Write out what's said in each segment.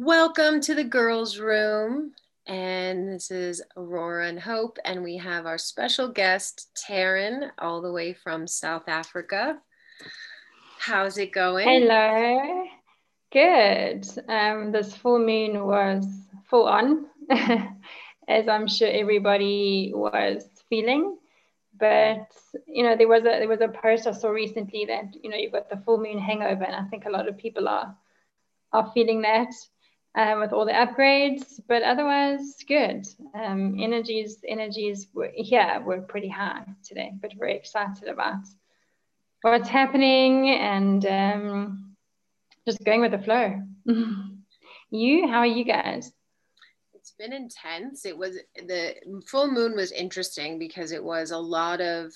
Welcome to the girls' room. And this is Aurora and Hope. And we have our special guest, Tarryn, all the way from South Africa. How's it going? Hello. Good. Um, this full moon was full on, as I'm sure everybody was feeling. But you know, there was a there was a post I saw recently that you know you've got the full moon hangover, and I think a lot of people are are feeling that um, with all the upgrades, but otherwise good. Um, energies, energies were, yeah, were pretty high today, but very excited about what's happening and um, just going with the flow. you, how are you guys? It's been intense. It was the full moon was interesting because it was a lot of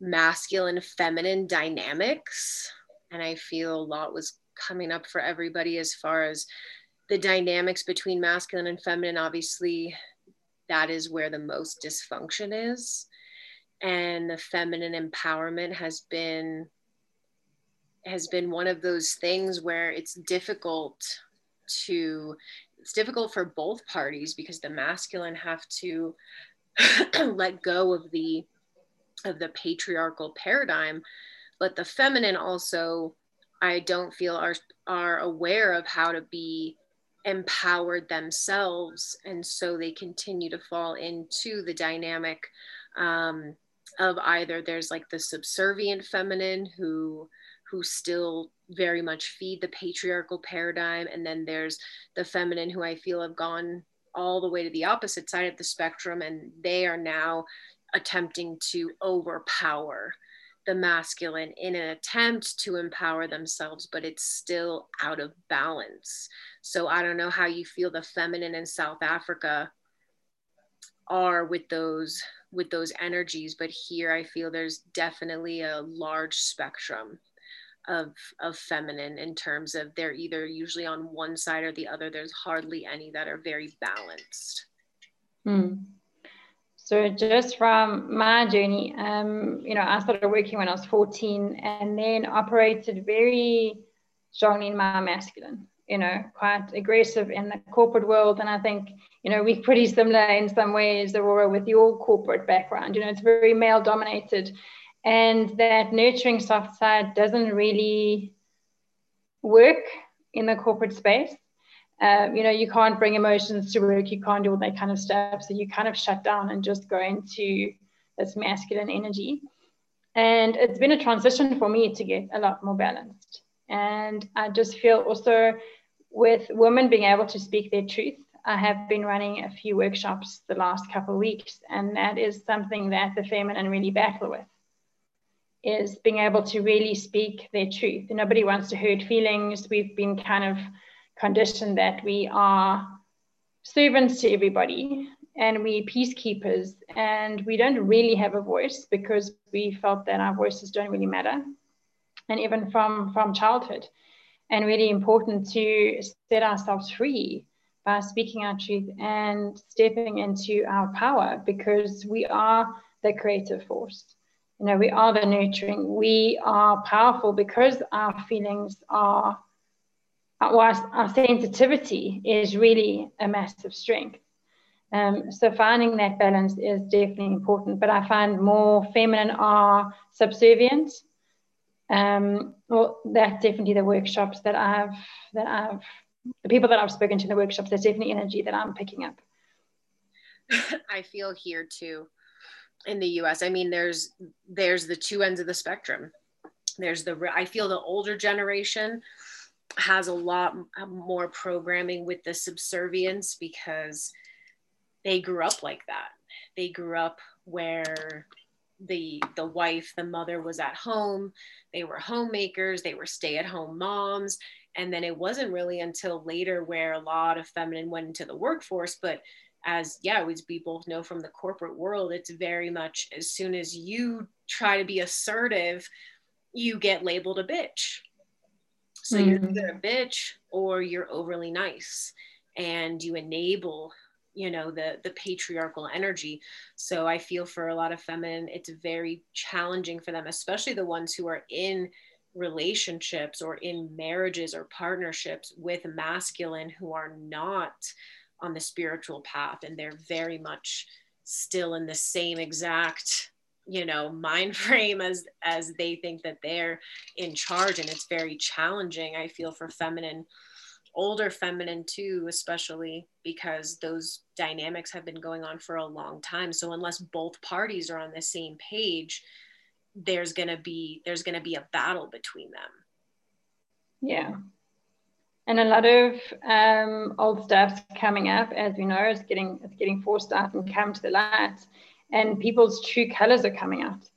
masculine, feminine dynamics, and I feel a lot was coming up for everybody as far as the dynamics between masculine and feminine obviously that is where the most dysfunction is. And the feminine empowerment has been has been one of those things where it's difficult to it's difficult for both parties because the masculine have to let go of the of the patriarchal paradigm. But the feminine also i don't feel are are aware of how to be empowered themselves and so they continue to fall into the dynamic um, of either there's like the subservient feminine who who still very much feed the patriarchal paradigm and then there's the feminine who i feel have gone all the way to the opposite side of the spectrum and they are now attempting to overpower the masculine in an attempt to empower themselves, but it's still out of balance. So I don't know how you feel the feminine in South Africa are with those with those energies, but here I feel there's definitely a large spectrum of of feminine in terms of they're either usually on one side or the other. There's hardly any that are very balanced. Hmm. So just from my journey, um, you know, I started working when I was 14 and then operated very strongly in my masculine, you know, quite aggressive in the corporate world. And I think, you know, we're pretty similar in some ways, Aurora, with your corporate background. You know, it's very male dominated. And that nurturing soft side doesn't really work in the corporate space. Um, you know, you can't bring emotions to work, you can't do all that kind of stuff. So you kind of shut down and just go into this masculine energy. And it's been a transition for me to get a lot more balanced. And I just feel also with women being able to speak their truth. I have been running a few workshops the last couple of weeks, and that is something that the feminine really battle with is being able to really speak their truth. Nobody wants to hurt feelings. We've been kind of condition that we are servants to everybody and we peacekeepers. And we don't really have a voice because we felt that our voices don't really matter. And even from from childhood. And really important to set ourselves free by speaking our truth and stepping into our power because we are the creative force. You know we are the nurturing. We are powerful because our feelings are whilst our sensitivity is really a massive strength. Um, so finding that balance is definitely important, but I find more feminine are subservient. Um, well, that's definitely the workshops that I've that I've the people that I've spoken to in the workshops. There's definitely energy that I'm picking up. I feel here too, in the U.S. I mean, there's there's the two ends of the spectrum. There's the I feel the older generation has a lot uh, more programming with the subservience because they grew up like that. They grew up where the the wife, the mother was at home. They were homemakers. They were stay at home moms. And then it wasn't really until later where a lot of feminine went into the workforce. But as yeah, we both know from the corporate world, it's very much as soon as you try to be assertive, you get labeled a bitch so mm-hmm. you're either a bitch or you're overly nice and you enable you know the the patriarchal energy so i feel for a lot of feminine it's very challenging for them especially the ones who are in relationships or in marriages or partnerships with masculine who are not on the spiritual path and they're very much still in the same exact you know mind frame as as they think that they're in charge and it's very challenging i feel for feminine older feminine too especially because those dynamics have been going on for a long time. So unless both parties are on the same page there's going to be there's going to be a battle between them. Yeah. And a lot of um, old stuff's coming up as we know it's getting it's getting forced out and come to the light and people's true colors are coming out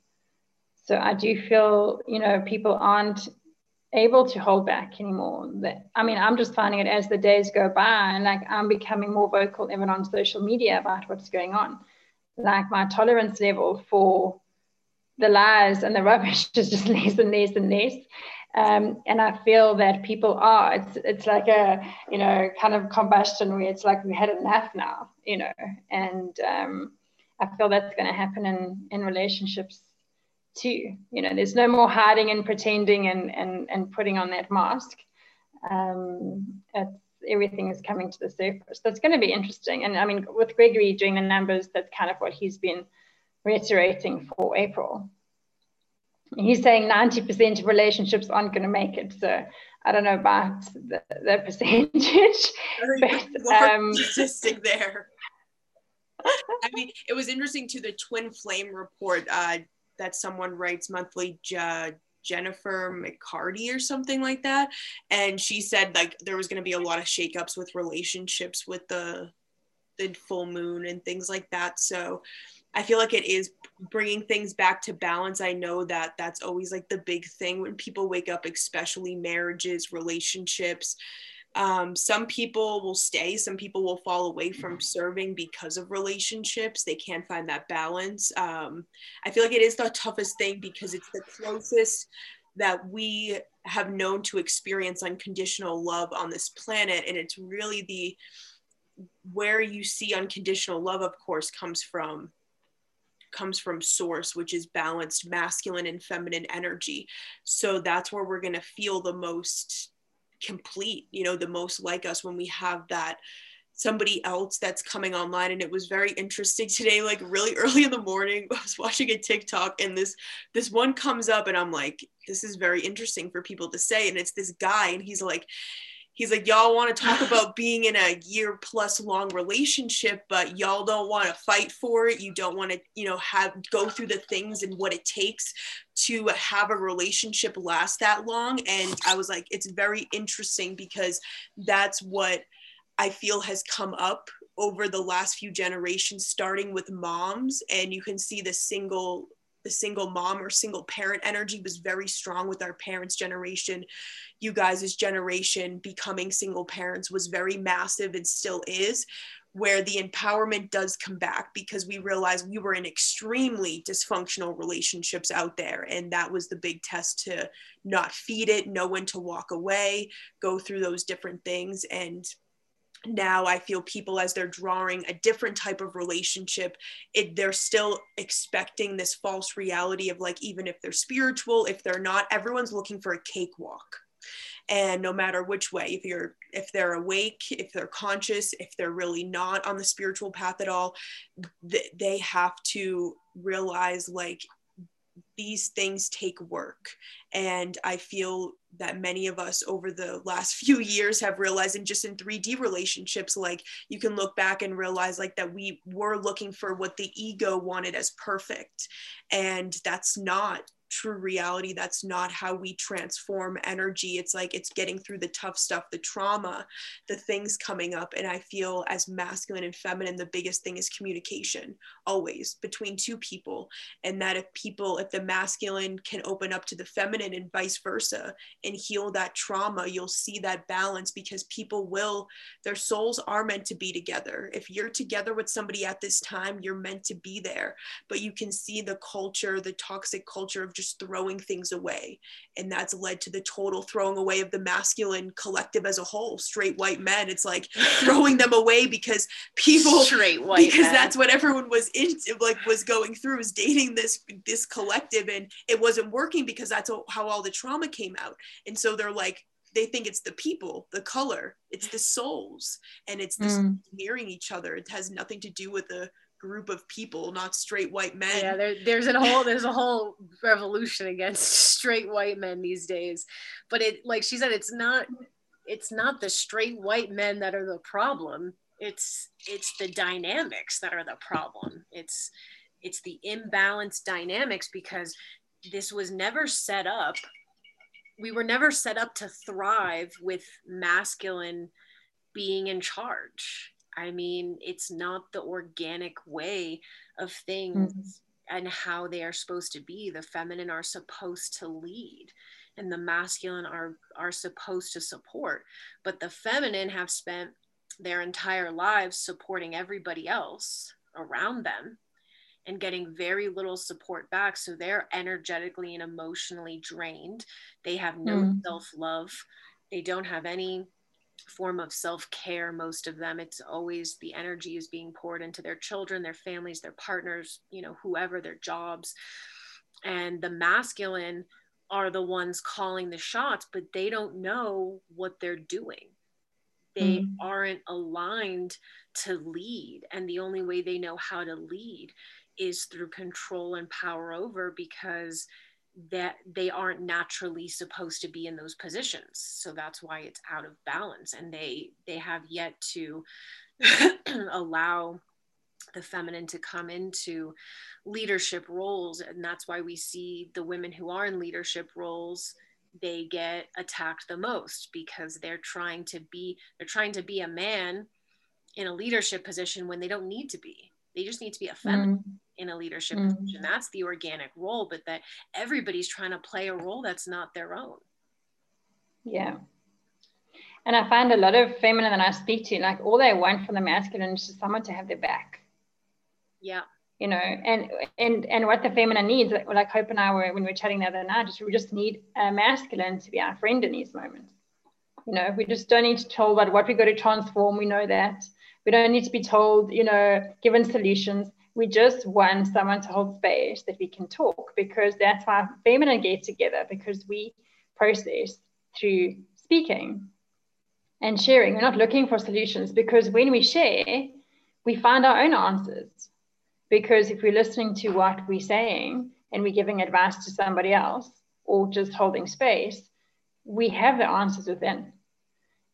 so i do feel you know people aren't able to hold back anymore that i mean i'm just finding it as the days go by and like i'm becoming more vocal even on social media about what's going on like my tolerance level for the lies and the rubbish is just less and less and less. Um, and I feel that people are. It's it's like a you know kind of combustion where it's like we had enough now, you know. And um, I feel that's going to happen in in relationships too. You know, there's no more hiding and pretending and and and putting on that mask. Um, everything is coming to the surface. That's going to be interesting. And I mean, with Gregory doing the numbers, that's kind of what he's been reiterating for April. He's saying 90% of relationships aren't going to make it. So I don't know about the, the percentage. but, um, statistic there. I mean, it was interesting to the twin flame report uh, that someone writes monthly. Jennifer McCarty or something like that, and she said like there was going to be a lot of shakeups with relationships with the the full moon and things like that. So I feel like it is bringing things back to balance. I know that that's always like the big thing when people wake up, especially marriages, relationships. Um, some people will stay, some people will fall away from serving because of relationships. They can't find that balance. Um, I feel like it is the toughest thing because it's the closest that we have known to experience unconditional love on this planet. And it's really the where you see unconditional love, of course, comes from comes from source, which is balanced masculine and feminine energy. So that's where we're going to feel the most complete, you know, the most like us when we have that somebody else that's coming online. And it was very interesting today like really early in the morning i was watching a tiktok and this this one comes up and i'm like this is very interesting for people to say. And it's this guy and he's like he's like y'all want to talk about being in a year plus long relationship but y'all don't want to fight for it. You don't want to you know have go through the things and what it takes to have a relationship last that long. And i was like it's very interesting because that's what i feel has come up over the last few generations starting with moms and you can see the single the single mom or single parent energy was very strong with our parents generation. You guys' generation becoming single parents was very massive and still is where the empowerment does come back because we realized we were in extremely dysfunctional relationships out there and that was the big test to not feed it know when to walk away go through those different things and now i feel people as they're drawing a different type of relationship it, they're still expecting this false reality of like even if they're spiritual if they're not everyone's looking for a cakewalk. And no matter which way if you're if they're awake if they're conscious if they're really not on the spiritual path at all th- they have to realize like these things take work. And i feel that many of us over the last few years have realized and just in 3d relationships like you can look back and realize like that we were looking for what the ego wanted as perfect. And that's not true reality that's not how we transform energy. It's like it's getting through the tough stuff the trauma the things coming up. And i feel as masculine and feminine the biggest thing is communication always between two people. And that if people if the masculine can open up to the feminine and vice versa and heal that trauma you'll see that balance because people will their souls are meant to be together. If you're together with somebody at this time you're meant to be there. But you can see the culture the toxic culture of just throwing things away and that's led to the total throwing away of the masculine collective as a whole straight white men it's like throwing them away because people straight white because men. that's what everyone was in like was going through is dating this this collective and it wasn't working because that's how all the trauma came out and so they're like they think it's the people, the color, it's the souls, and it's this Mm. nearing each other. It has nothing to do with a group of people, not straight white men. yeah there, there's a whole there's a whole revolution against straight white men these days. But it like she said it's not it's not the straight white men that are the problem. It's it's the dynamics that are the problem. It's it's the imbalanced dynamics because this was never set up we were never set up to thrive with masculine being in charge i mean it's not the organic way of things and how they are supposed to be. The feminine are supposed to lead and the masculine are are supposed to support. But the feminine have spent their entire lives supporting everybody else around them and getting very little support back. So they're energetically and emotionally drained. They have no Mm. self-love. They don't have any form of self-care most of them. It's always the energy is being poured into their children their families their partners you know whoever their jobs. And the masculine are the ones calling the shots but they don't know what they're doing. They Mm. aren't aligned to lead and the only way they know how to lead is through control and power over because that they aren't naturally supposed to be in those positions. So that's why it's out of balance. And they they have yet to allow the feminine to come into leadership roles. And that's why we see the women who are in leadership roles they get attacked the most because they're trying to be they're trying to be a man in a leadership position when they don't need to be. They just need to be a feminine. Mm. In a leadership Mm. position that's the organic role but that everybody's trying to play a role that's not their own Yeah. And I find a lot of feminine that I speak to, like all they want from the masculine is just someone to have their back, yeah you know, and and and what the feminine needs, like, like Hope and I were when we were chatting the other night, is we just need a masculine to be our friend in these moments. You know, we just don't need to tell about what we got to transform. We know that. We don't need to be told, you know, given solutions. We just want someone to hold space that we can talk because that's why feminine get together because we process through speaking and sharing. We're not looking for solutions because when we share, we find our own answers. Because if we're listening to what we're saying and we're giving advice to somebody else or just holding space, we have the answers within.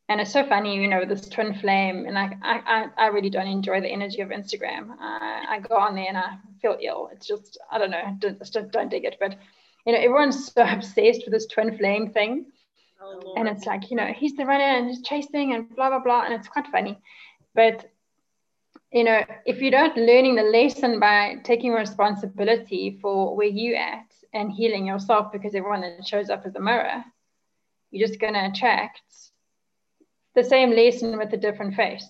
And it's so funny, you know, this twin flame, and I, I, I really don't enjoy the energy of Instagram. I, I go on there and I feel ill. It's just, I don't know, don't, just don't dig it. But you know, everyone's so obsessed with this twin flame thing oh, and it's like you know he's the runner and he's chasing and blah blah blah and it's quite funny but you know if you don't learning the lesson by taking responsibility for where you at and healing yourself because everyone that shows up is a mirror you're just going to attract the same lesson with a different face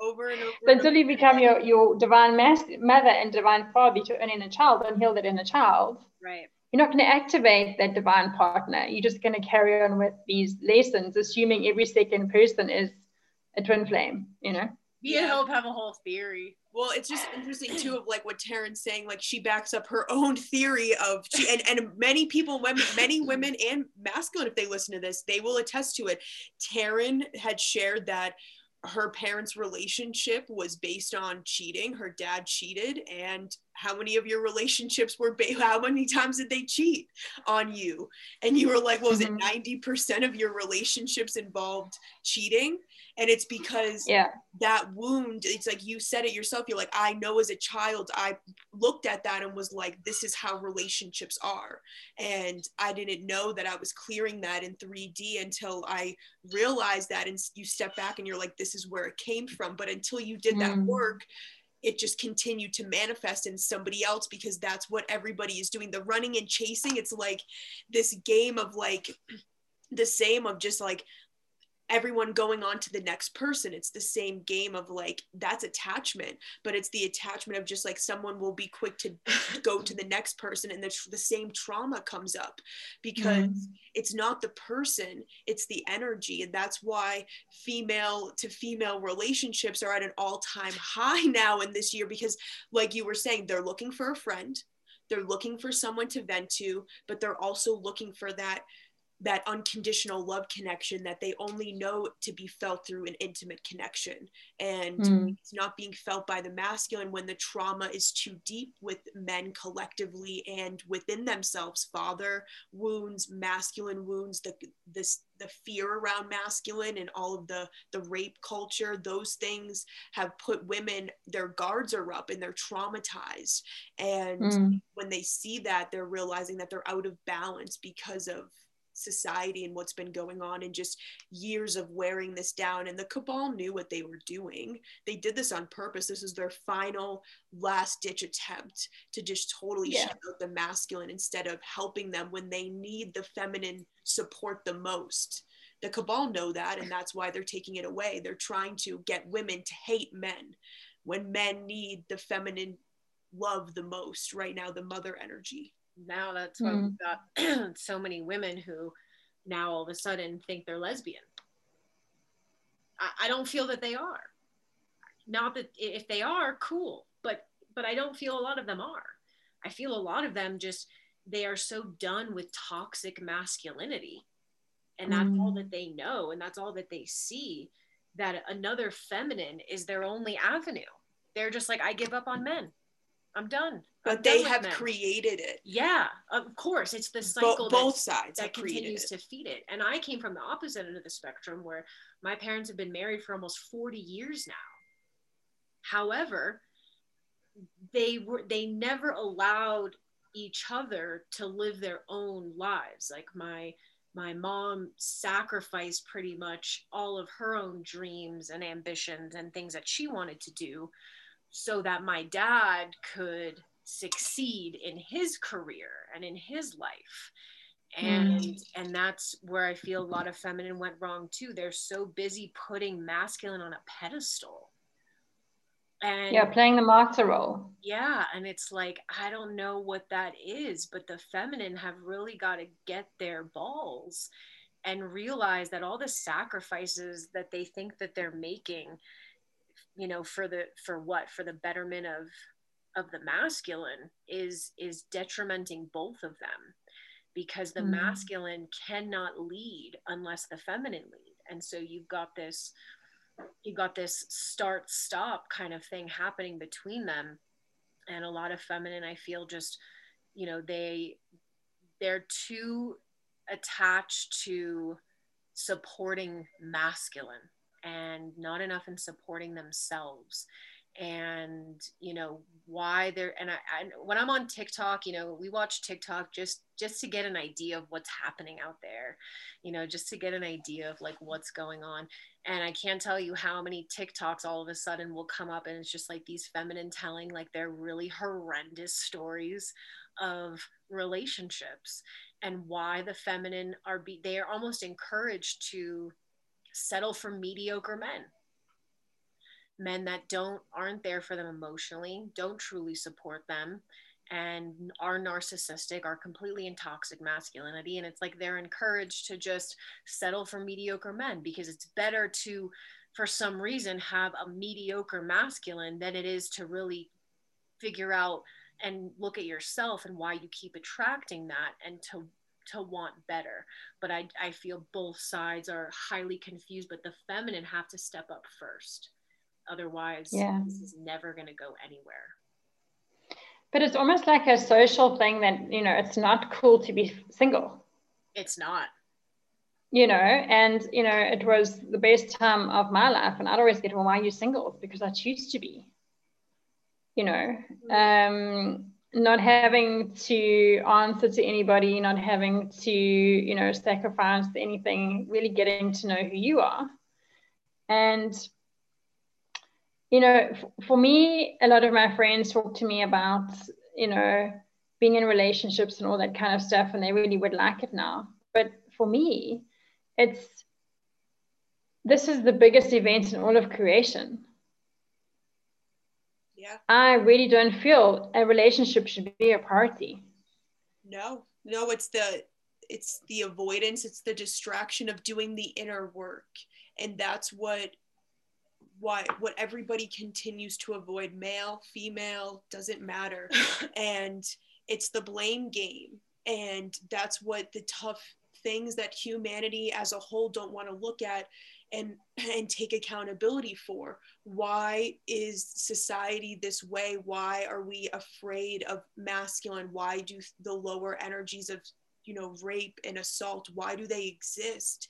over and over. so until you become your, your divine mas- mother and divine father to earn in a child and heal that in a child right you're not going to activate that divine partner. You're just going to carry on with these lessons, assuming every second person is a twin flame, you know? Me Yeah. and hope have a whole theory Well, it's just interesting too of like what Tarryn's saying. Like she backs up her own theory of she and, and many people, women, many women and masculine, if they listen to this, they will attest to it. Tarryn had shared that her parents' relationship was based on cheating. Her dad cheated, and how many of your relationships were? Ba- how many times did they cheat on you? And you were like, "What was it? Mm-hmm. Ninety percent of your relationships involved cheating." And it's because Yeah. that wound it's like you said it yourself you're like i know as a child i looked at that and was like this is how relationships are and i didn't know that i was clearing that in 3d until i realized that and you step back and you're like this is where it came from but until you did that Mm. work it just continued to manifest in somebody else because that's what everybody is doing the running and chasing it's like this game of like the same of just like everyone going on to the next person it's the same game of like that's attachment but it's the attachment of just like someone will be quick to go to the next person and the, the same trauma comes up because mm. it's not the person it's the energy and that's why female to female relationships are at an all-time high now in this year because like you were saying they're looking for a friend they're looking for someone to vent to but they're also looking for that that unconditional love connection that they only know to be felt through an intimate connection and mm. it's not being felt by the masculine when the trauma is too deep with men collectively and within themselves father wounds masculine wounds the this the fear around masculine and all of the the rape culture those things have put women their guards are up and they're traumatized and mm. when they see that they're realizing that they're out of balance because of society and what's been going on and just years of wearing this down. And the cabal knew what they were doing. They did this on purpose. This is their final last ditch attempt to just totally yeah. shut out the masculine instead of helping them when they need the feminine support the most. The cabal know that, and that's why they're taking it away. They're trying to get women to hate men when men need the feminine love the most right now, the mother energy now that's why mm. we've got so many women who now all of a sudden think they're lesbian. I, I don't feel that they are. Not that if they are, cool, but but I don't feel a lot of them are. I feel a lot of them just they are so done with toxic masculinity and that's mm. all that they know and that's all that they see that another feminine is their only avenue they're just like i give up on men I'm done. But they have created it. Yeah, of course. It's the cycle. Bo- both that, sides that continues to feed it. And I came from the opposite end of the spectrum, where my parents have been married for almost 40 years now. However, they were they never allowed each other to live their own lives. Like my my mom sacrificed pretty much all of her own dreams and ambitions and things that she wanted to do so that my dad could succeed in his career and in his life. And mm. and that's where i feel a lot of feminine went wrong too. They're so busy putting masculine on a pedestal. And yeah playing the martyr role. Yeah and it's like i don't know what that is but the feminine have really got to get their balls and realize that all the sacrifices that they think that they're making you know for the for what? For the betterment of of the masculine is is detrimenting both of them because the mm. masculine cannot lead unless the feminine lead. And so you've got this you've got this start stop kind of thing happening between them. And a lot of feminine i feel just you know they they're too attached to supporting masculine and not enough in supporting themselves and you know why they're and I, I, when i'm on tiktok you know we watch tiktok just just to get an idea of what's happening out there you know just to get an idea of like what's going on. And i can't tell you how many tiktoks all of a sudden will come up and it's just like these feminine telling like they're really horrendous stories of relationships and why the feminine are be they are almost encouraged to settle for mediocre men men that don't aren't there for them emotionally don't truly support them and are narcissistic are completely in toxic masculinity and it's like they're encouraged to just settle for mediocre men because it's better to for some reason have a mediocre masculine than it is to really figure out and look at yourself and why you keep attracting that and to to want better. But I, I feel both sides are highly confused but the feminine have to step up first otherwise yeah. this is never going to go anywhere but it's almost like a social thing that you know it's not cool to be single it's not you know and you know it was the best time of my life and i'd always get well why are you single because i choose to be you know mm-hmm. um not having to answer to anybody, not having to, you know, sacrifice anything, really getting to know who you are. And, you know, for me, a lot of my friends talk to me about, you know, being in relationships and all that kind of stuff, and they really would like it now. But for me, it's this is the biggest event in all of creation. Yeah. I really don't feel a relationship should be a party. No, no, it's the it's the avoidance, it's the distraction of doing the inner work. And that's what why what everybody continues to avoid male female doesn't matter. And it's the blame game. And that's what the tough things that humanity as a whole don't want to look at and and take accountability for. Why is society this way? Why are we afraid of masculine? Why do the lower energies of you know rape and assault why do they exist?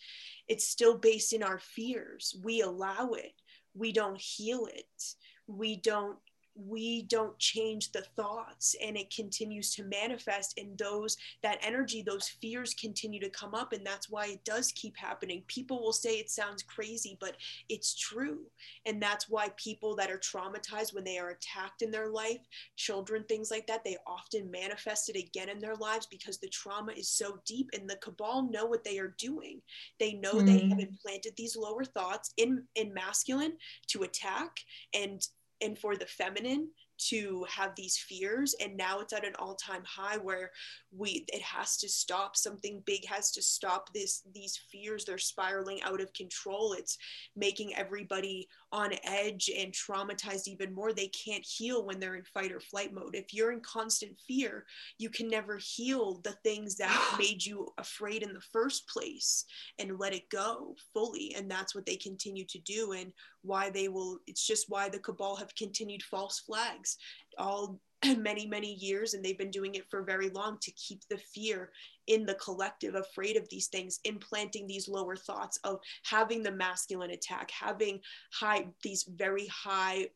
It's still based in our fears. We allow it we don't heal it. We don't we don't change the thoughts and it continues to manifest in those that energy those fears continue to come up. And that's why it does keep happening. People will say it sounds crazy but it's true. And that's why people that are traumatized when they are attacked in their life children things like that they often manifest it again in their lives because the trauma is so deep and the cabal know what they are doing. They know mm. they have implanted these lower thoughts in in masculine to attack and and for the feminine to have these fears. And now it's at an all-time high where we it has to stop. Something big has to stop this these fears. They're spiraling out of control. It's making everybody on edge and traumatized even more they can't heal when they're in fight or flight mode. If you're in constant fear you can never heal the things that made you afraid in the first place and let it go fully. And that's what they continue to do and why they will it's just why the cabal have continued false flags. All many many years and they've been doing it for very long to keep the fear in the collective afraid of these things implanting these lower thoughts of having the masculine attack having high these very high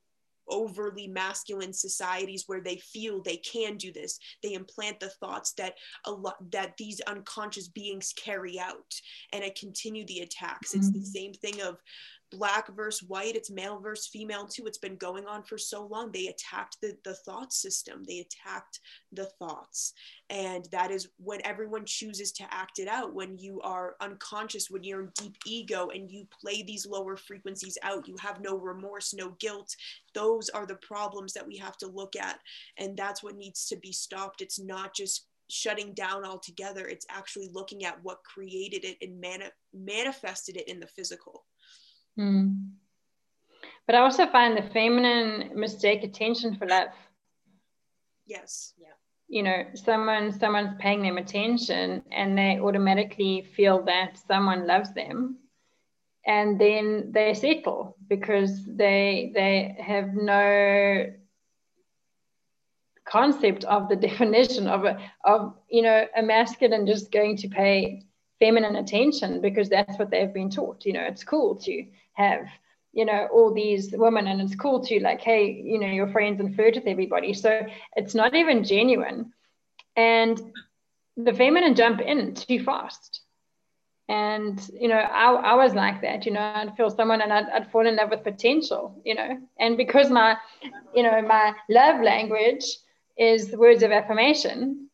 overly masculine societies where they feel they can do this they implant the thoughts that a lot that these unconscious beings carry out and it continue the attacks it's mm-hmm. the same thing of black versus white it's male versus female too it's been going on for so long they attacked the, the thought system they attacked the thoughts. And that is when everyone chooses to act it out when you are unconscious when you're in deep ego and you play these lower frequencies out you have no remorse no guilt those are the problems that we have to look at. And that's what needs to be stopped. It's not just shutting down altogether it's actually looking at what created it and mani- manifested it in the physical Mm. But I also find the feminine mistake attention for love. Yes. Yeah. You know, someone someone's paying them attention and they automatically feel that someone loves them. And then they settle because they they have no concept of the definition of a of you know a masculine just going to pay feminine attention because that's what they've been taught. You know, it's cool to have you know all these women and it's cool to like hey you know your friends and flirt with everybody. So it's not even genuine. And the feminine jump in too fast. And you know I, I was like that you know i'd feel someone and I'd, I'd fall in love with potential you know. And because my you know my love language is words of affirmation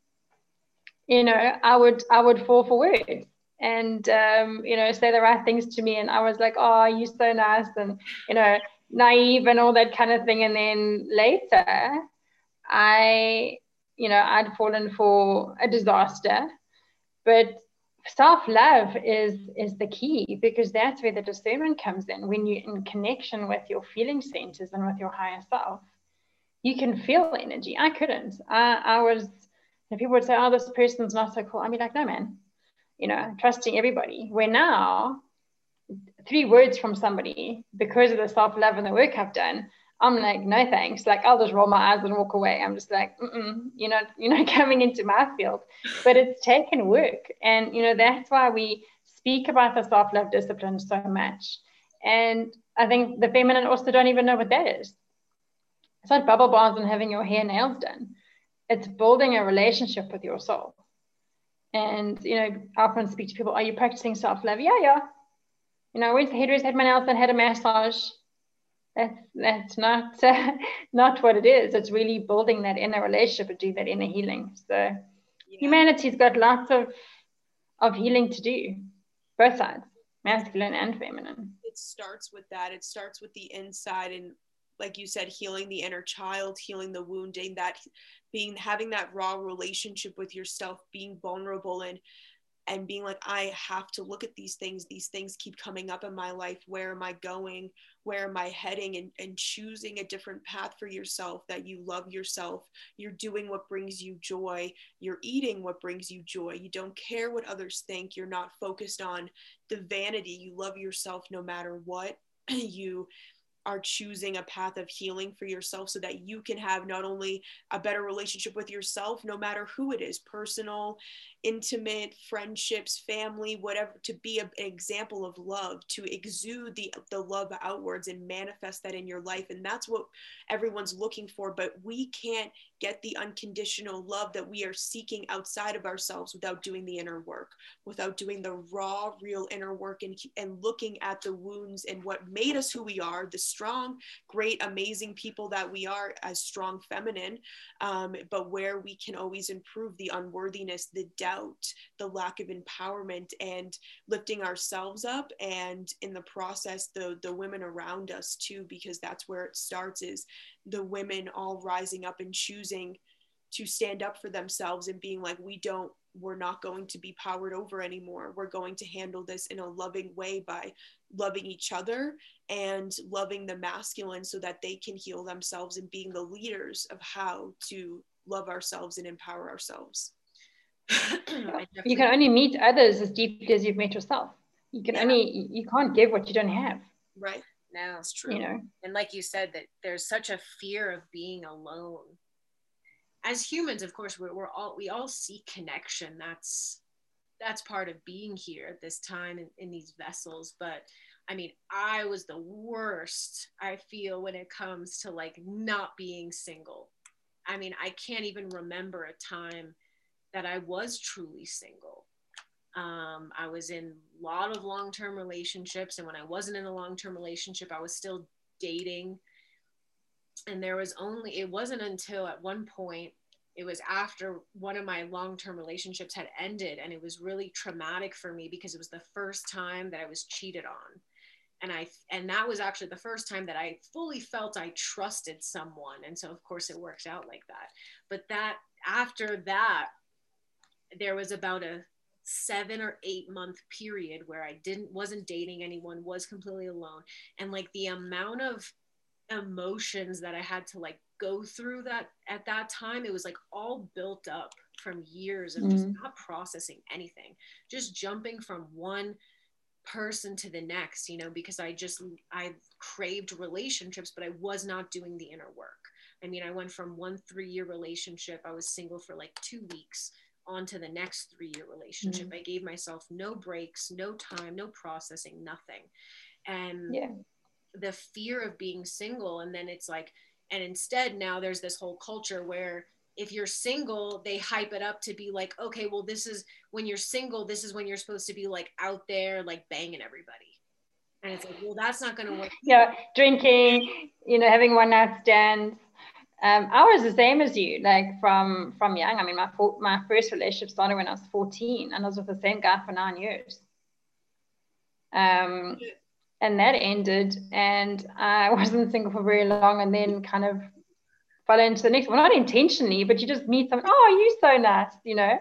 you know i would i would fall for words and um, you know say the right things to me. And i was like oh you're so nice and you know naive and all that kind of thing. And then later i you know i'd fallen for a disaster. But self-love is is the key because that's where the discernment comes in. When you're in connection with your feeling centers and with your higher self you can feel energy. I couldn't. I, I was people would say oh this person's not so cool. I'd be like no man you know, trusting everybody. Where now, three words from somebody, because of the self love and the work I've done, I'm like, no thanks. Like I'll just roll my eyes and walk away. I'm just like, mm you know, you're not coming into my field. But it's taken work, and you know that's why we speak about the self love discipline so much. And I think the feminine also don't even know what that is. It's not bubble baths and having your hair nails done. It's building a relationship with your soul. And, you know, I often speak to people, are you practicing self love? Yeah, yeah. You know, I went to the hairdresser, had my nails done, had a massage. That's, that's not uh, not what it is. It's really building that inner relationship and doing that inner healing. So yeah. humanity's got lots of of healing to do, both sides, masculine and feminine. it starts with that it starts with the inside and like you said healing the inner child healing the wounding that being having that raw relationship with yourself being vulnerable and and being like i have to look at these things. These things keep coming up in my life. Where am i going? Where am i heading? And, and choosing a different path for yourself that you love yourself. You're doing what brings you joy. You're eating what brings you joy. You don't care what others think. You're not focused on the vanity. You love yourself no matter what you are choosing a path of healing for yourself so that you can have not only a better relationship with yourself no matter who it is personal intimate friendships family whatever to be a, an example of love to exude the the love outwards and manifest that in your life. And that's what everyone's looking for. But we can't get the unconditional love that we are seeking outside of ourselves without doing the inner work without doing the raw real inner work and and looking at the wounds and what made us who we are the strong great amazing people that we are as strong feminine um, but where we can always improve the unworthiness the doubt doubt, the lack of empowerment, and lifting ourselves up, and in the process, the the women around us too, because that's where it starts. Is the women all rising up and choosing to stand up for themselves and being like, we don't we're not going to be powered over anymore. We're going to handle this in a loving way by loving each other and loving the masculine so that they can heal themselves and being the leaders of how to love ourselves and empower ourselves. you can only meet others as deeply as you've met yourself. You can yeah. only you can't give what you don't have. Right. No, it's true. You know, and like you said, that there's such a fear of being alone. As humans, of course, we're, we're all we all seek connection. That's that's part of being here at this time in, in these vessels. But I mean, I was the worst. I feel when it comes to like not being single. I mean, I can't even remember a time that I was truly single. Um, I was in a lot of long term relationships. And when I wasn't in a long term relationship, I was still dating. And there was only, it wasn't until at one point, it was after one of my long term relationships had ended. And it was really traumatic for me because it was the first time that I was cheated on. And I, and that was actually the first time that I fully felt I trusted someone. And so, of course, it works out like that. But that, after that, there was about a seven or eight month period where I didn't wasn't dating anyone, was completely alone. And like the amount of emotions that I had to like go through that at that time, it was like all built up from years of mm-hmm. just not processing anything, just jumping from one person to the next, you know, because I just I craved relationships, but I was not doing the inner work. I mean, I went from one three year relationship, I was single for like two weeks on to the next three year relationship. Mm-hmm. I gave myself no breaks, no time, no processing, nothing. And yeah. the fear of being single, and then it's like, and instead now there's this whole culture where if you're single, they hype it up to be like, okay, well, this is when you're single, this is when you're supposed to be like out there, like banging everybody. And it's like, well, that's not going to work. Yeah, drinking, you know, having one night stands. Um, I was the same as you, like from from young. I mean, my my first relationship started when I was 14, and I was with the same guy for nine years. Um, and that ended, and I wasn't single for very long, and then kind of fell into the next one, not intentionally, but you just meet someone. Oh, you're so nice, you know.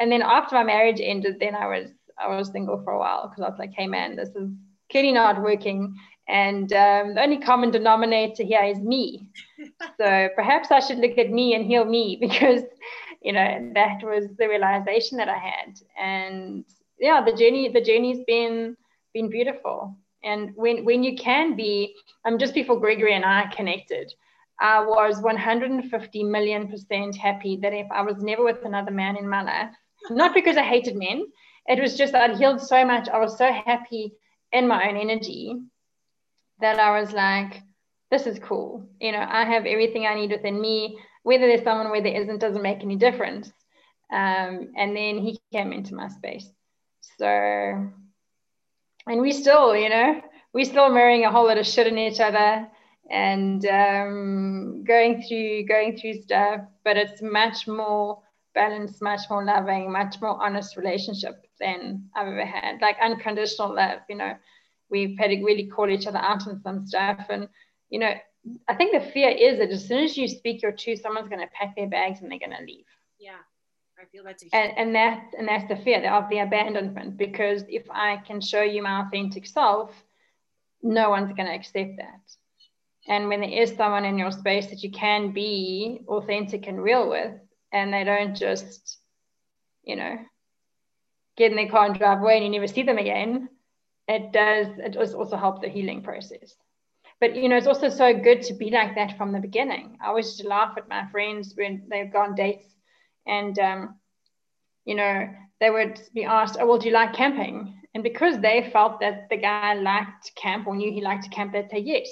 And then after my marriage ended, then I was I was single for a while because I was like, hey man, this is clearly not working, and um, the only common denominator here is me. so perhaps I should look at me and heal me because, you know, that was the realization that I had. And yeah, the journey, the journey's been been beautiful. And when when you can be, um, just before Gregory and I connected, I was 150 million percent happy that if I was never with another man in my life, not because I hated men, it was just I'd healed so much. I was so happy in my own energy that I was like, this is cool. You know, I have everything I need within me. Whether there's someone where there isn't doesn't make any difference. Um, and then he came into my space. So, and we still, you know, we're still marrying a whole lot of shit in each other and um, going through going through stuff, but it's much more balanced, much more loving, much more honest relationship than I've ever had. Like unconditional love, you know we've had to really call each other out on some stuff. And you know i think the fear is that as soon as you speak your truth someone's going to pack their bags and they're going to leave. Yeah I feel that's and, and that and that's the fear of the abandonment because if I can show you my authentic self, no one's going to accept that. And when there is someone in your space that you can be authentic and real with, and they don't just, you know, get in their car and drive away and you never see them again, it does, it does also help the healing process. But, you know, it's also so good to be like that from the beginning. I always used to laugh at my friends when they've gone dates and, um, you know, they would be asked, oh, well, do you like camping? And because they felt that the guy liked camp or knew he liked to camp, they'd say yes.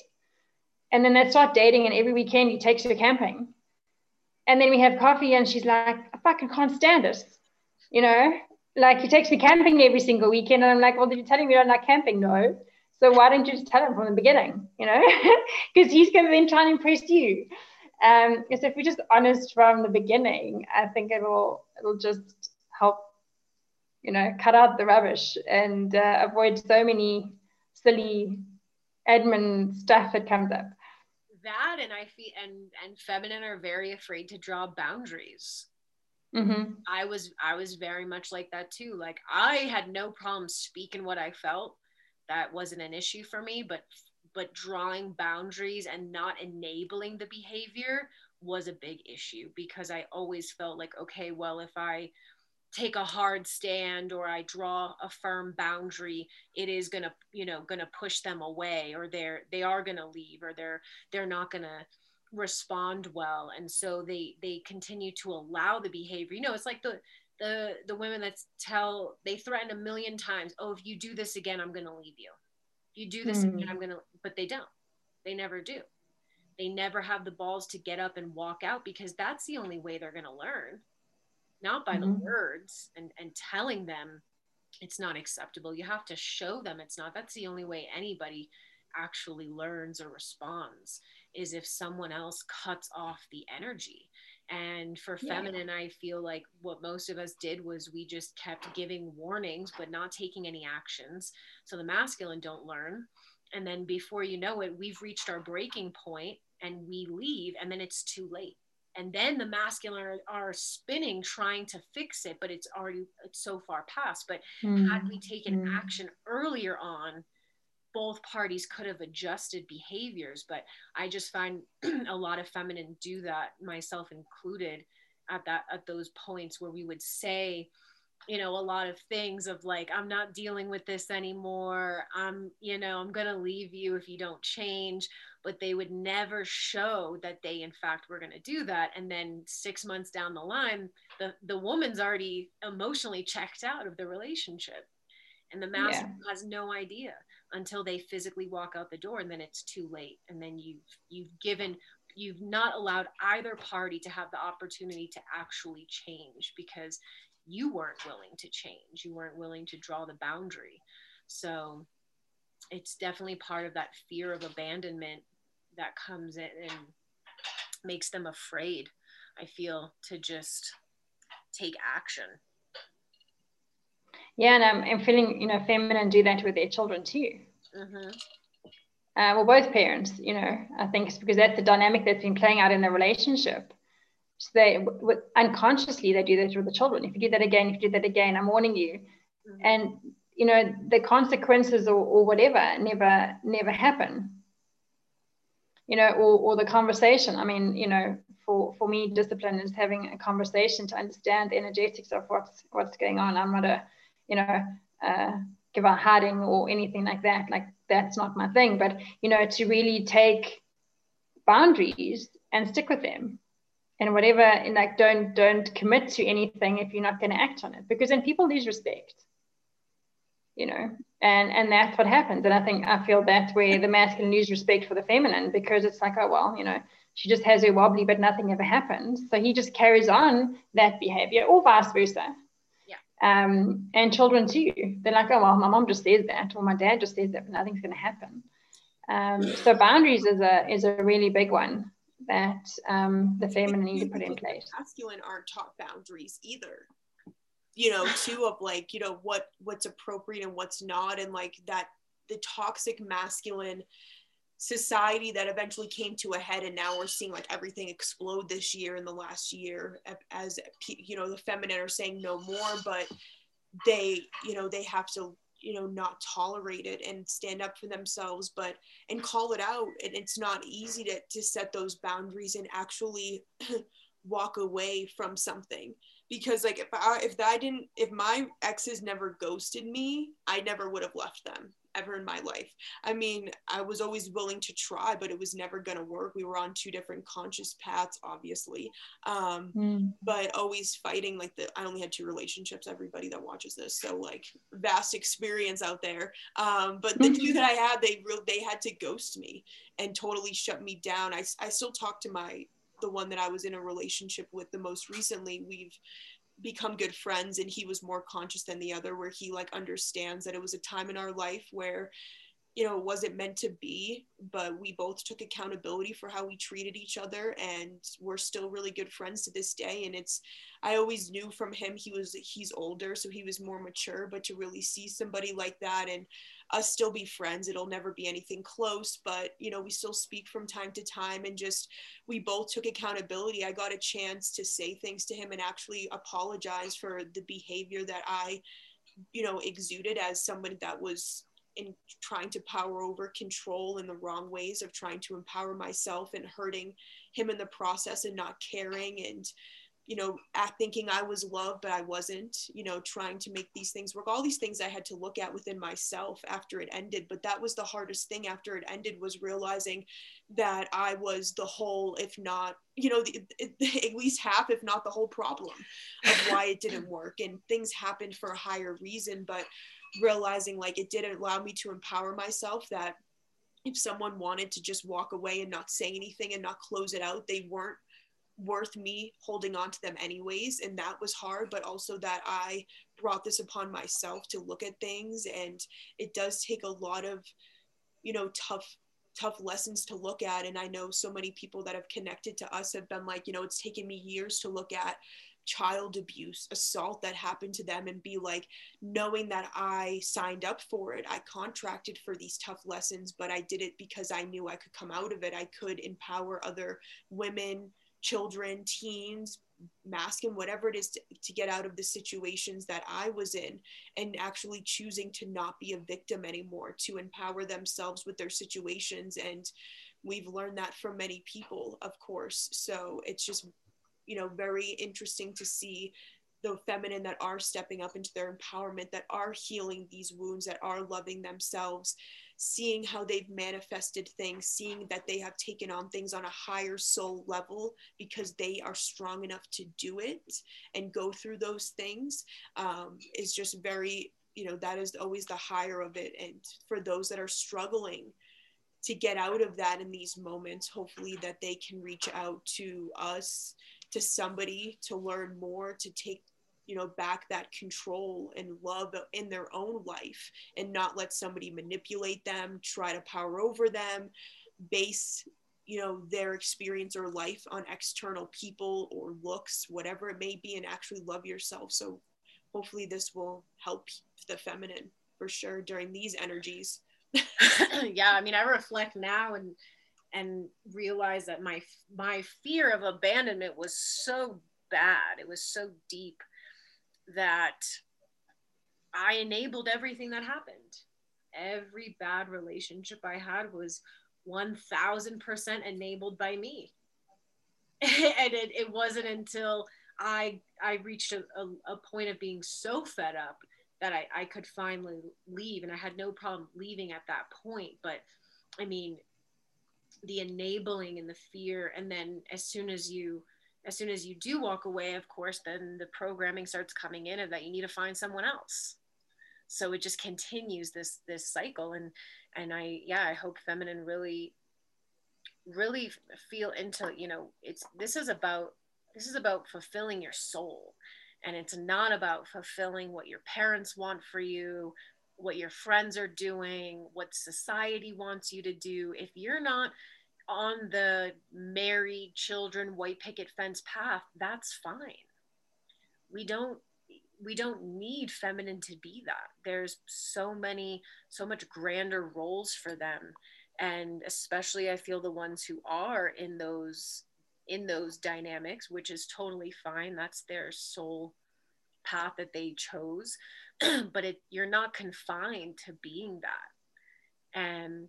And then they'd start dating, and every weekend he takes her camping. And then we have coffee, and she's like, I fucking can't stand it. You know, like he takes me camping every single weekend. And I'm like, well, did you tell him you don't like camping? No. So why don't you just tell him from the beginning? You know, because he's going to then try and impress you. Um, so if we're just honest from the beginning, I think it'll it'll just help you know, cut out the rubbish and uh, avoid so many silly admin stuff that comes up. That and I feel and and feminine are very afraid to draw boundaries. Mm-hmm. I was I was very much like that too. Like I had no problem speaking what I felt. That wasn't an issue for me, but but drawing boundaries and not enabling the behavior was a big issue because I always felt like okay, well if I take a hard stand or I draw a firm boundary, it is gonna, you know, gonna push them away or they're they are gonna leave or they're they're not gonna respond well. And so they they continue to allow the behavior. You know, it's like the the the women that tell they threaten a million times, oh, if you do this again, I'm gonna leave you. If you do this mm. again, I'm gonna but they don't. They never do. They never have the balls to get up and walk out because that's the only way they're gonna learn not by mm-hmm. the words and, and telling them it's not acceptable. You have to show them it's not. That's the only way anybody actually learns or responds is if someone else cuts off the energy. And for yeah. feminine, I feel like what most of us did was we just kept giving warnings, but not taking any actions. So the masculine don't learn. And then before you know it, we've reached our breaking point and we leave, and then it's too late and then the masculine are, are, spinning trying to fix it but it's already it's so far past but mm. had we taken mm. action earlier on both parties could have adjusted behaviors but i just find a lot of feminine do that myself included at that at those points where we would say you know a lot of things of like i'm not dealing with this anymore. I'm you know i'm going to leave you if you don't change. But they would never show that they in fact were going to do that. And then 6 months down the line the the woman's already emotionally checked out of the relationship. And the master yeah. has no idea until they physically walk out the door and then it's too late. And then you've you've given you've not allowed either party to have the opportunity to actually change because you weren't willing to change. You weren't willing to draw the boundary. So it's definitely part of that fear of abandonment that comes in and makes them afraid i feel to just take action yeah and I'm, I'm feeling you know feminine do that with their children too mm-hmm. uh, well both parents you know i think it's because that's the dynamic that's been playing out in the relationship so they w- unconsciously they do that with the children. If you do that again, if you do that again, I'm warning you. Mm-hmm. And you know the consequences or, or whatever never never happen. You know, or, or the conversation. I mean, you know, for for me, discipline is having a conversation to understand the energetics of what's what's going on. I'm not a, you know, uh, give a hiding or anything like that. Like that's not my thing. But you know, to really take boundaries and stick with them and whatever and like don't don't commit to anything if you're not going to act on it because then people lose respect you know and and that's what happens and i think i feel that's where the masculine lose respect for the feminine because it's like oh well you know she just has her wobbly but nothing ever happens so he just carries on that behavior or vice versa um and children too they're like oh well my mom just says that or my dad just says that but nothing's going to happen um so boundaries is a is a really big one that um, the feminine need to put in place. Masculine aren't taught boundaries either. You know, too of like you know what what's appropriate and what's not, and like that the toxic masculine society that eventually came to a head and now we're seeing like everything explode this year in the last year as you know the feminine are saying no more but they you know they have to you know not tolerate it and stand up for themselves but and call it out. And it's not easy to, to set those boundaries and actually walk away from something. Because like if I if I didn't if my exes never ghosted me, I never would have left them ever in my life. I mean, I was always willing to try, but it was never going to work. We were on two different conscious paths, obviously, um, mm. but always fighting. Like the, I only had two relationships. Everybody that watches this, so like vast experience out there. Um, but the two that I had, they real they had to ghost me and totally shut me down. I I still talk to my the one that I was in a relationship with the most recently, we've become good friends and he was more conscious than the other where he like understands that it was a time in our life where you know, it wasn't meant to be, but we both took accountability for how we treated each other and we're still really good friends to this day. And it's, I always knew from him, he was, he's older, so he was more mature, but to really see somebody like that and us still be friends, it'll never be anything close, but you know, we still speak from time to time and just, we both took accountability. I got a chance to say things to him and actually apologize for the behavior that I, you know, exuded as somebody that was in trying to power over control in the wrong ways of trying to empower myself and hurting him in the process and not caring and you know at thinking i was loved but i wasn't you know trying to make these things work. All these things i had to look at within myself after it ended but that was the hardest thing after it ended was realizing that i was the whole if not you know the, at least half if not the whole problem of why it didn't work. And things happened for a higher reason but realizing like it didn't allow me to empower myself that if someone wanted to just walk away and not say anything and not close it out they weren't worth me holding on to them anyways. And that was hard but also that i brought this upon myself to look at things. And it does take a lot of you know tough tough lessons to look at. And i know so many people that have connected to us have been like you know it's taken me years to look at child abuse, assault that happened to them, and be like, knowing that I signed up for it, I contracted for these tough lessons, but I did it because I knew I could come out of it. I could empower other women, children, teens, masculine, whatever it is to, to get out of the situations that I was in, and actually choosing to not be a victim anymore, to empower themselves with their situations. And we've learned that from many people, of course. So it's just you know very interesting to see the feminine that are stepping up into their empowerment that are healing these wounds that are loving themselves seeing how they've manifested things seeing that they have taken on things on a higher soul level because they are strong enough to do it and go through those things um, is just very you know that is always the higher of it. And for those that are struggling to get out of that in these moments hopefully that they can reach out to us to somebody to learn more to take you know back that control and love in their own life and not let somebody manipulate them try to power over them base you know their experience or life on external people or looks whatever it may be and actually love yourself. So hopefully this will help the feminine for sure during these energies. Yeah i mean i reflect now and and realize that my my fear of abandonment was so bad. It was so deep that i enabled everything that happened. Every bad relationship i had was 1000% enabled by me. And it, it wasn't until i i reached a, a, a point of being so fed up that I, I could finally leave and i had no problem leaving at that point. But i mean the enabling and the fear. And then as soon as you as soon as you do walk away of course then the programming starts coming in of that you need to find someone else. So it just continues this this cycle. And and i yeah i hope feminine really really feel into you know it's this is about this is about fulfilling your soul. And it's not about fulfilling what your parents want for you what your friends are doing, what society wants you to do. If you're not on the married children, white picket fence path, that's fine. We don't, we don't need feminine to be that. There's so many so much grander roles for them. And especially i feel the ones who are in those in those dynamics which is totally fine. That's their soul path that they chose. But it you're not confined to being that. And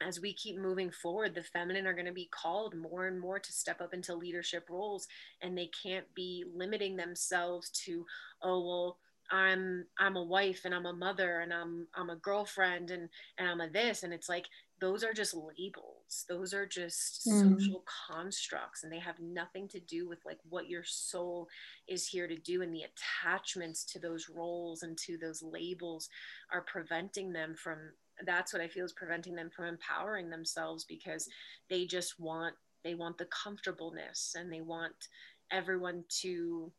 as we keep moving forward the feminine are going to be called more and more to step up into leadership roles and they can't be limiting themselves to oh well i'm i'm a wife and i'm a mother and i'm i'm a girlfriend and and i'm a this and it's like those are just labels those are just mm. social constructs and they have nothing to do with like what your soul is here to do and the attachments to those roles and to those labels are preventing them from that's what i feel is preventing them from empowering themselves because they just want they want the comfortableness and they want everyone to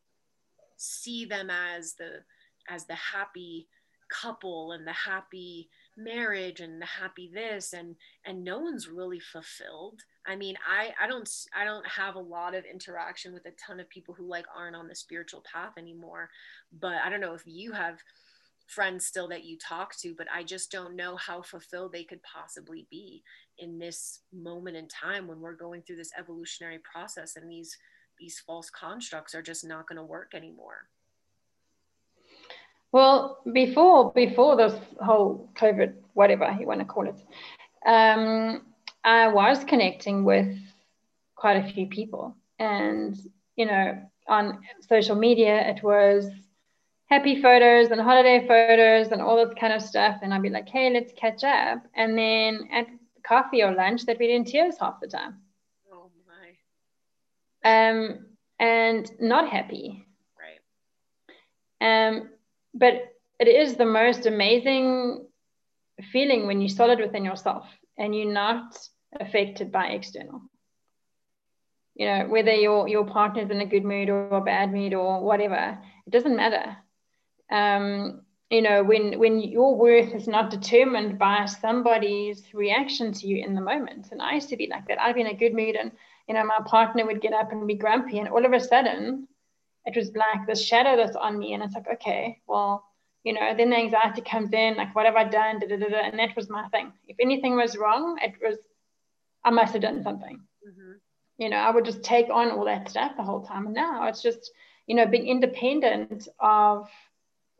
see them as the as the happy couple and the happy marriage and the happy this and and no one's really fulfilled. I mean i i don't i don't have a lot of interaction with a ton of people who like aren't on the spiritual path anymore but i don't know if you have friends still that you talk to but i just don't know how fulfilled they could possibly be in this moment in time when we're going through this evolutionary process and these these false constructs are just not going to work anymore. Well, before before this whole COVID, whatever you want to call it, um, I was connecting with quite a few people, and you know, on social media, it was happy photos and holiday photos and all this kind of stuff. And I'd be like, "Hey, let's catch up," and then at coffee or lunch, they'd be in tears half the time. Oh my. Um, and not happy. Right. Um but it is the most amazing feeling when you're solid within yourself and you're not affected by external you know whether your your partner's in a good mood or a bad mood or whatever it doesn't matter um, you know when when your worth is not determined by somebody's reaction to you in the moment and i used to be like that i'd be in a good mood and you know my partner would get up and be grumpy and all of a sudden it was like this shadow that's on me. And it's like, okay, well, you know, then the anxiety comes in, like, what have I done? Da, da, da, and that was my thing. If anything was wrong, it was, I must have done something. Mm-hmm. You know, I would just take on all that stuff the whole time. And now it's just, you know, being independent of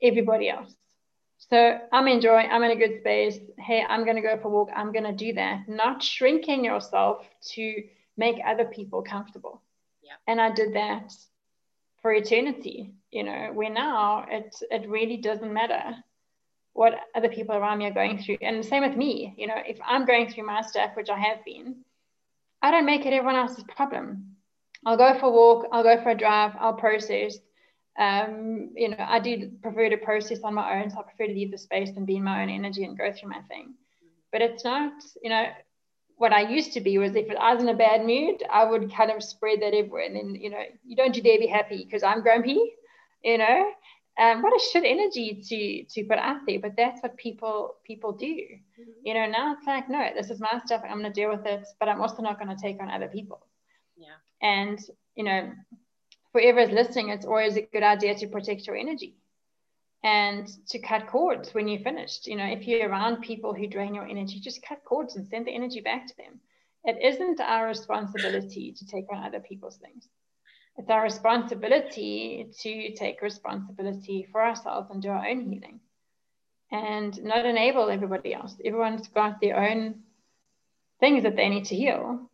everybody else. So I'm enjoying, I'm in a good space. Hey, I'm going to go for a walk. I'm going to do that. Not shrinking yourself to make other people comfortable. Yeah. And I did that for eternity you know where now it it really doesn't matter what other people around me are going through and same with me you know if i'm going through my stuff which i have been i don't make it everyone else's problem i'll go for a walk i'll go for a drive i'll process um, you know i do prefer to process on my own so i prefer to leave the space and be in my own energy and go through my thing but it's not you know what I used to be was if I was in a bad mood, I would kind of spread that everywhere. And then, you know, you don't you dare be happy because I'm grumpy, you know. Um, what a shit energy to to put out there, but that's what people people do. Mm-hmm. You know, now it's like, no, this is my stuff. I'm going to deal with it, but I'm also not going to take on other people. Yeah. And you know, whoever is listening, it's always a good idea to protect your energy and to cut cords when you're finished. You know, if you're around people who drain your energy, just cut cords and send the energy back to them. It isn't our responsibility to take on other people's things. It's our responsibility to take responsibility for ourselves and do our own healing and not enable everybody else. Everyone's got their own things that they need to heal.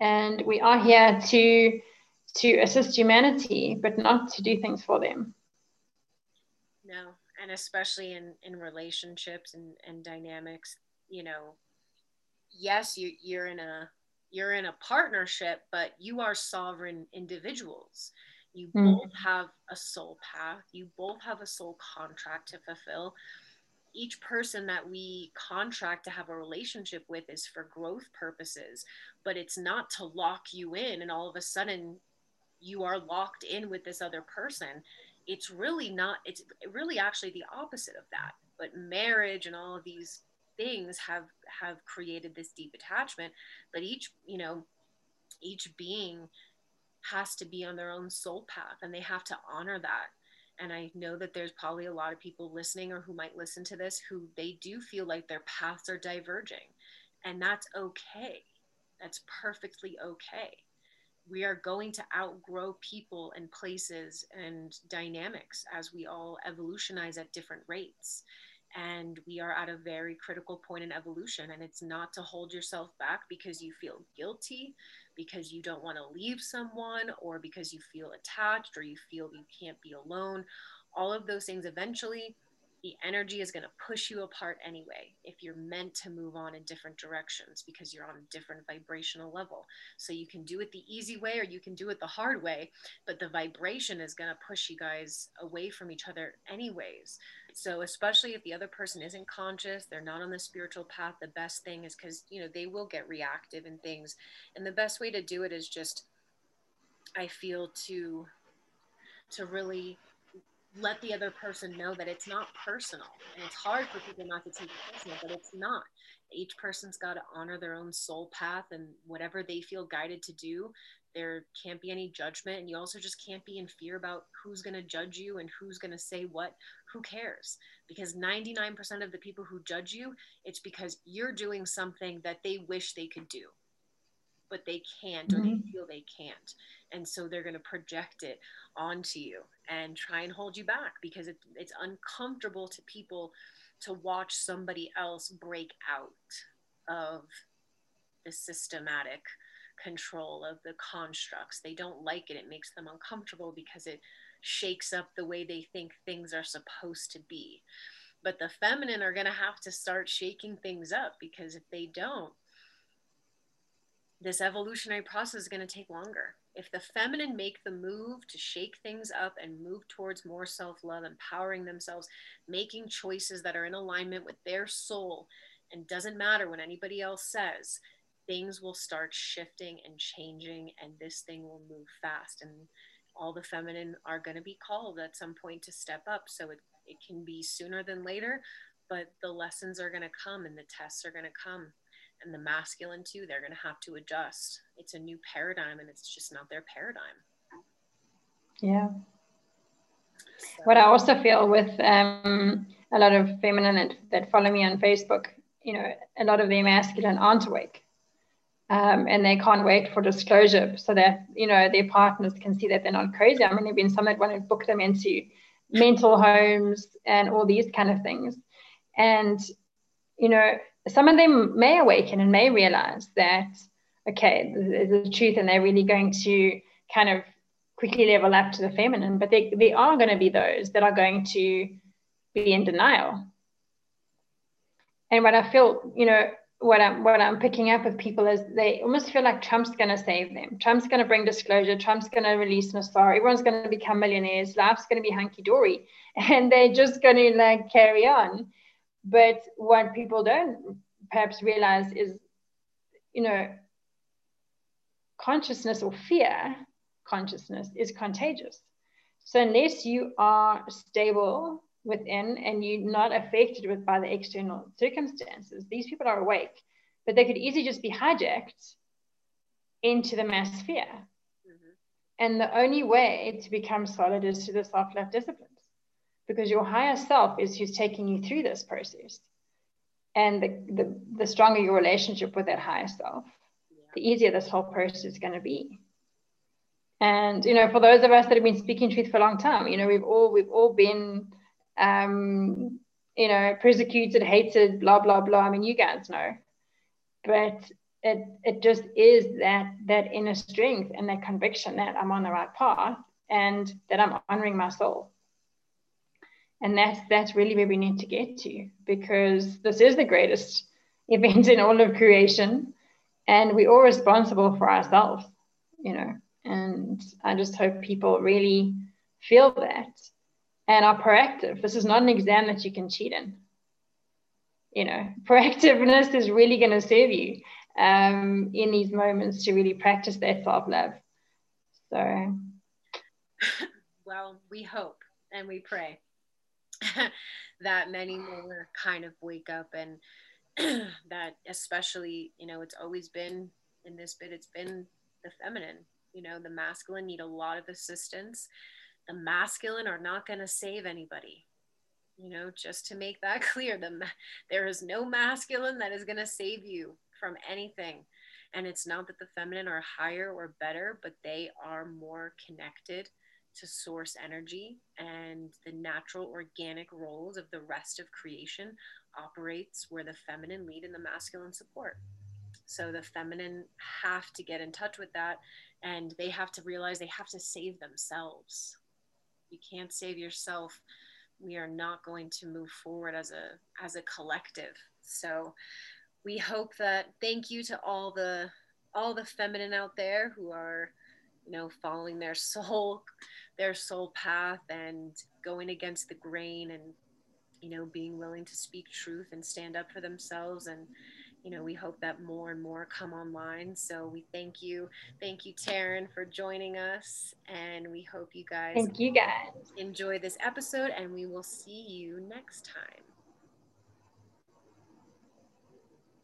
And we are here to to assist humanity, but not to do things for them. No and especially in in relationships and and dynamics you know yes you you're in a you're in a partnership but you are sovereign individuals. You mm. both have a soul path. You both have a soul contract to fulfill. Each person that we contract to have a relationship with is for growth purposes but it's not to lock you in and all of a sudden you are locked in with this other person it's really not it's really actually the opposite of that but marriage and all of these things have have created this deep attachment but each you know each being has to be on their own soul path and they have to honor that and I know that there's probably a lot of people listening or who might listen to this who they do feel like their paths are diverging. And that's okay. That's perfectly okay. We are going to outgrow people and places and dynamics as we all evolutionize at different rates. And we are at a very critical point in evolution and it's not to hold yourself back because you feel guilty because you don't want to leave someone or because you feel attached or you feel you can't be alone. All of those things eventually the energy is going to push you apart anyway if you're meant to move on in different directions because you're on a different vibrational level. So you can do it the easy way or you can do it the hard way, but the vibration is going to push you guys away from each other anyways. So especially if the other person isn't conscious, they're not on the spiritual path, the best thing is cuz you know, they will get reactive and things. And the best way to do it is just I feel to to really let the other person know that it's not personal. And it's hard for people not to take it personal, but it's not. Each person's got to honor their own soul path and whatever they feel guided to do. There can't be any judgment. And you also just can't be in fear about who's going to judge you and who's going to say what. Who cares? Because 99% of the people who judge you, it's because you're doing something that they wish they could do but they can't or mm-hmm. they feel they can't. And so they're going to project it onto you and try and hold you back because it, it's uncomfortable to people to watch somebody else break out of the systematic control of the constructs. They don't like it. It makes them uncomfortable because it shakes up the way they think things are supposed to be. But the feminine are going to have to start shaking things up because if they don't this evolutionary process is going to take longer. If the feminine make the move to shake things up and move towards more self love, empowering themselves, making choices that are in alignment with their soul, and doesn't matter what anybody else says, things will start shifting and changing, and this thing will move fast. And all the feminine are going to be called at some point to step up. So it, it can be sooner than later, but the lessons are going to come and the tests are going to come and the masculine too they're going to have to adjust. It's a new paradigm and it's just not their paradigm. Yeah. So. what i also feel with um, a lot of feminine that, follow me on facebook you know a lot of the masculine aren't awake. Um, and they can't wait for disclosure so that you know their partners can see that they're not crazy. I mean there've been some that want to book them into mental homes and all these kind of things. And you know some of them may awaken and may realize that okay there's a truth and they're really going to kind of quickly level up to the feminine but they, they are going to be those that are going to be in denial. And what i feel you know what i'm what i'm picking up with people is they almost feel like trump's going to save them. Trump's going to bring disclosure. Trump's going to release NESARA. everyone's going to become millionaires. Life's going to be hunky-dory. And they're just going to like carry on but what people don't perhaps realize is, you know, consciousness or fear consciousness is contagious. So unless you are stable within and you're not affected with by the external circumstances, these people are awake, but they could easily just be hijacked into the mass fear. Mm-hmm. And the only way to become solid is through the self-love disciplines because your higher self is who's taking you through this process. And the, the, the stronger your relationship with that higher self the easier this whole process is going to be. And you know for those of us that have been speaking truth for a long time you know we've all we've all been um you know persecuted hated blah blah blah. I mean you guys know. But it it just is that that inner strength and that conviction that i'm on the right path and that i'm honoring my soul and that's that's really where we need to get to because this is the greatest event in all of creation and we're all responsible for ourselves you know. And i just hope people really feel that and are proactive. This is not an exam that you can cheat in. You know proactiveness is really going to serve you um, in these moments to really practice that self-love. So. Well we hope and we pray that many more kind of wake up and that especially you know it's always been in this bit it's been the feminine you know the masculine need a lot of assistance. The masculine are not going to save anybody you know just to make that clear the there is no masculine that is going to save you from anything. And it's not that the feminine are higher or better but they are more connected to source energy and the natural organic roles of the rest of creation operates where the feminine lead and the masculine support. So the feminine have to get in touch with that and they have to realize they have to save themselves. You can't save yourself. We are not going to move forward as a as a collective. So we hope that thank you to all the all the feminine out there who are you know following their soul their soul path and going against the grain and you know being willing to speak truth and stand up for themselves and you know, we hope that more and more come online. So we thank you. Thank you, Tarryn, for joining us. And we hope you guys thank you guys enjoy this episode and we will see you next time.